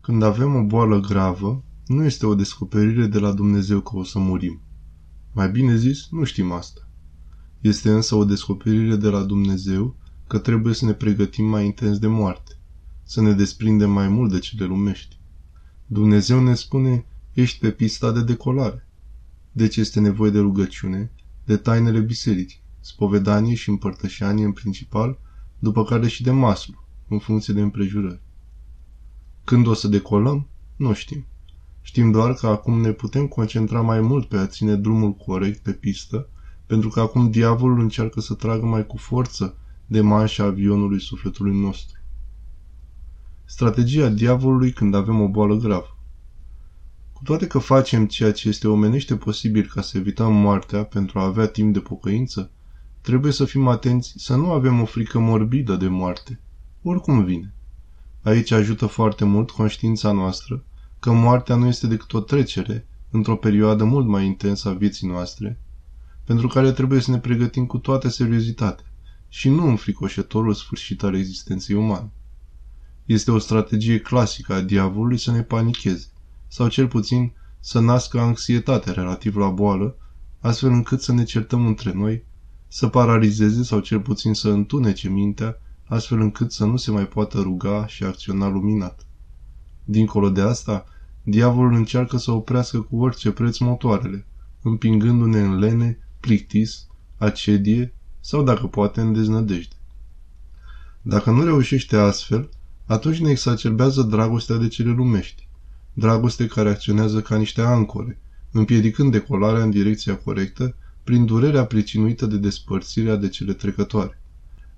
Când avem o boală gravă, nu este o descoperire de la Dumnezeu că o să murim. Mai bine zis, nu știm asta. Este însă o descoperire de la Dumnezeu că trebuie să ne pregătim mai intens de moarte, să ne desprindem mai mult de cele lumești. Dumnezeu ne spune, ești pe pista de decolare. Deci este nevoie de rugăciune, de tainele bisericii, spovedanie și împărtășanie în principal, după care și de maslu, în funcție de împrejurări. Când o să decolăm? Nu știm. Știm doar că acum ne putem concentra mai mult pe a ține drumul corect pe pistă, pentru că acum diavolul încearcă să tragă mai cu forță de manșa avionului sufletului nostru. Strategia diavolului când avem o boală gravă. Cu toate că facem ceea ce este omenește posibil ca să evităm moartea pentru a avea timp de pocăință, trebuie să fim atenți să nu avem o frică morbidă de moarte, oricum vine. Aici ajută foarte mult conștiința noastră că moartea nu este decât o trecere într-o perioadă mult mai intensă a vieții noastre, pentru care trebuie să ne pregătim cu toată seriozitatea și nu înfricoșătorul sfârșit al existenței umane. Este o strategie clasică a diavolului să ne panicheze, sau cel puțin să nască anxietate relativ la boală, astfel încât să ne certăm între noi, să paralizeze sau cel puțin să întunece mintea, astfel încât să nu se mai poată ruga și acționa luminat. Dincolo de asta, diavolul încearcă să oprească cu orice preț motoarele, împingându-ne în lene, plictis, acedie sau, dacă poate, în deznădejde. Dacă nu reușește astfel, atunci ne exacerbează dragostea de cele lumești, dragoste care acționează ca niște ancore, împiedicând decolarea în direcția corectă prin durerea pricinuită de despărțirea de cele trecătoare.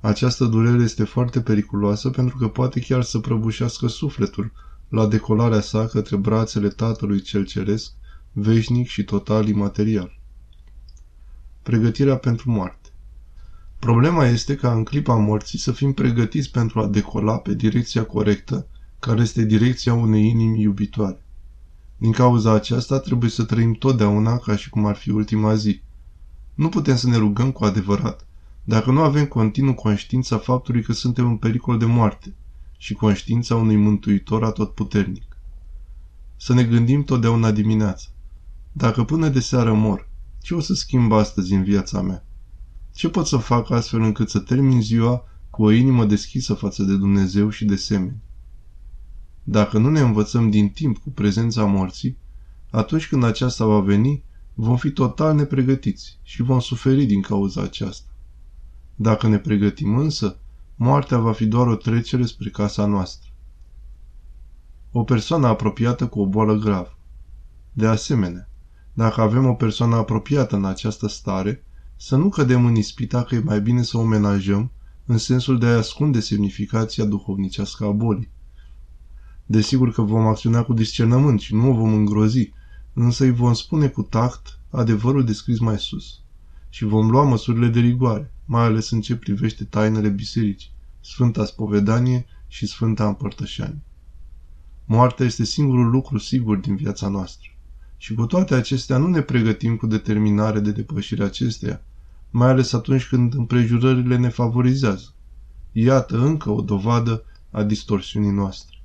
Această durere este foarte periculoasă pentru că poate chiar să prăbușească sufletul la decolarea sa către brațele Tatălui Cel Ceresc, veșnic și total imaterial. Pregătirea pentru moarte Problema este ca în clipa morții să fim pregătiți pentru a decola pe direcția corectă, care este direcția unei inimi iubitoare. Din cauza aceasta trebuie să trăim totdeauna ca și cum ar fi ultima zi. Nu putem să ne rugăm cu adevărat dacă nu avem continuu conștiința faptului că suntem în pericol de moarte și conștiința unui mântuitor atotputernic. Să ne gândim totdeauna dimineața. Dacă până de seară mor, ce o să schimb astăzi în viața mea? Ce pot să fac astfel încât să termin ziua cu o inimă deschisă față de Dumnezeu și de semeni? Dacă nu ne învățăm din timp cu prezența morții, atunci când aceasta va veni, vom fi total nepregătiți și vom suferi din cauza aceasta. Dacă ne pregătim însă, moartea va fi doar o trecere spre casa noastră. O persoană apropiată cu o boală gravă. De asemenea, dacă avem o persoană apropiată în această stare, să nu cădem în ispita că e mai bine să o menajăm în sensul de a ascunde semnificația duhovnicească a bolii. Desigur că vom acționa cu discernământ și nu o vom îngrozi, însă îi vom spune cu tact adevărul descris mai sus. Și vom lua măsurile de rigoare, mai ales în ce privește tainele bisericii, Sfânta Spovedanie și Sfânta Împărtășanie. Moartea este singurul lucru sigur din viața noastră. Și cu toate acestea nu ne pregătim cu determinare de depășirea acesteia, mai ales atunci când împrejurările ne favorizează. Iată încă o dovadă a distorsiunii noastre.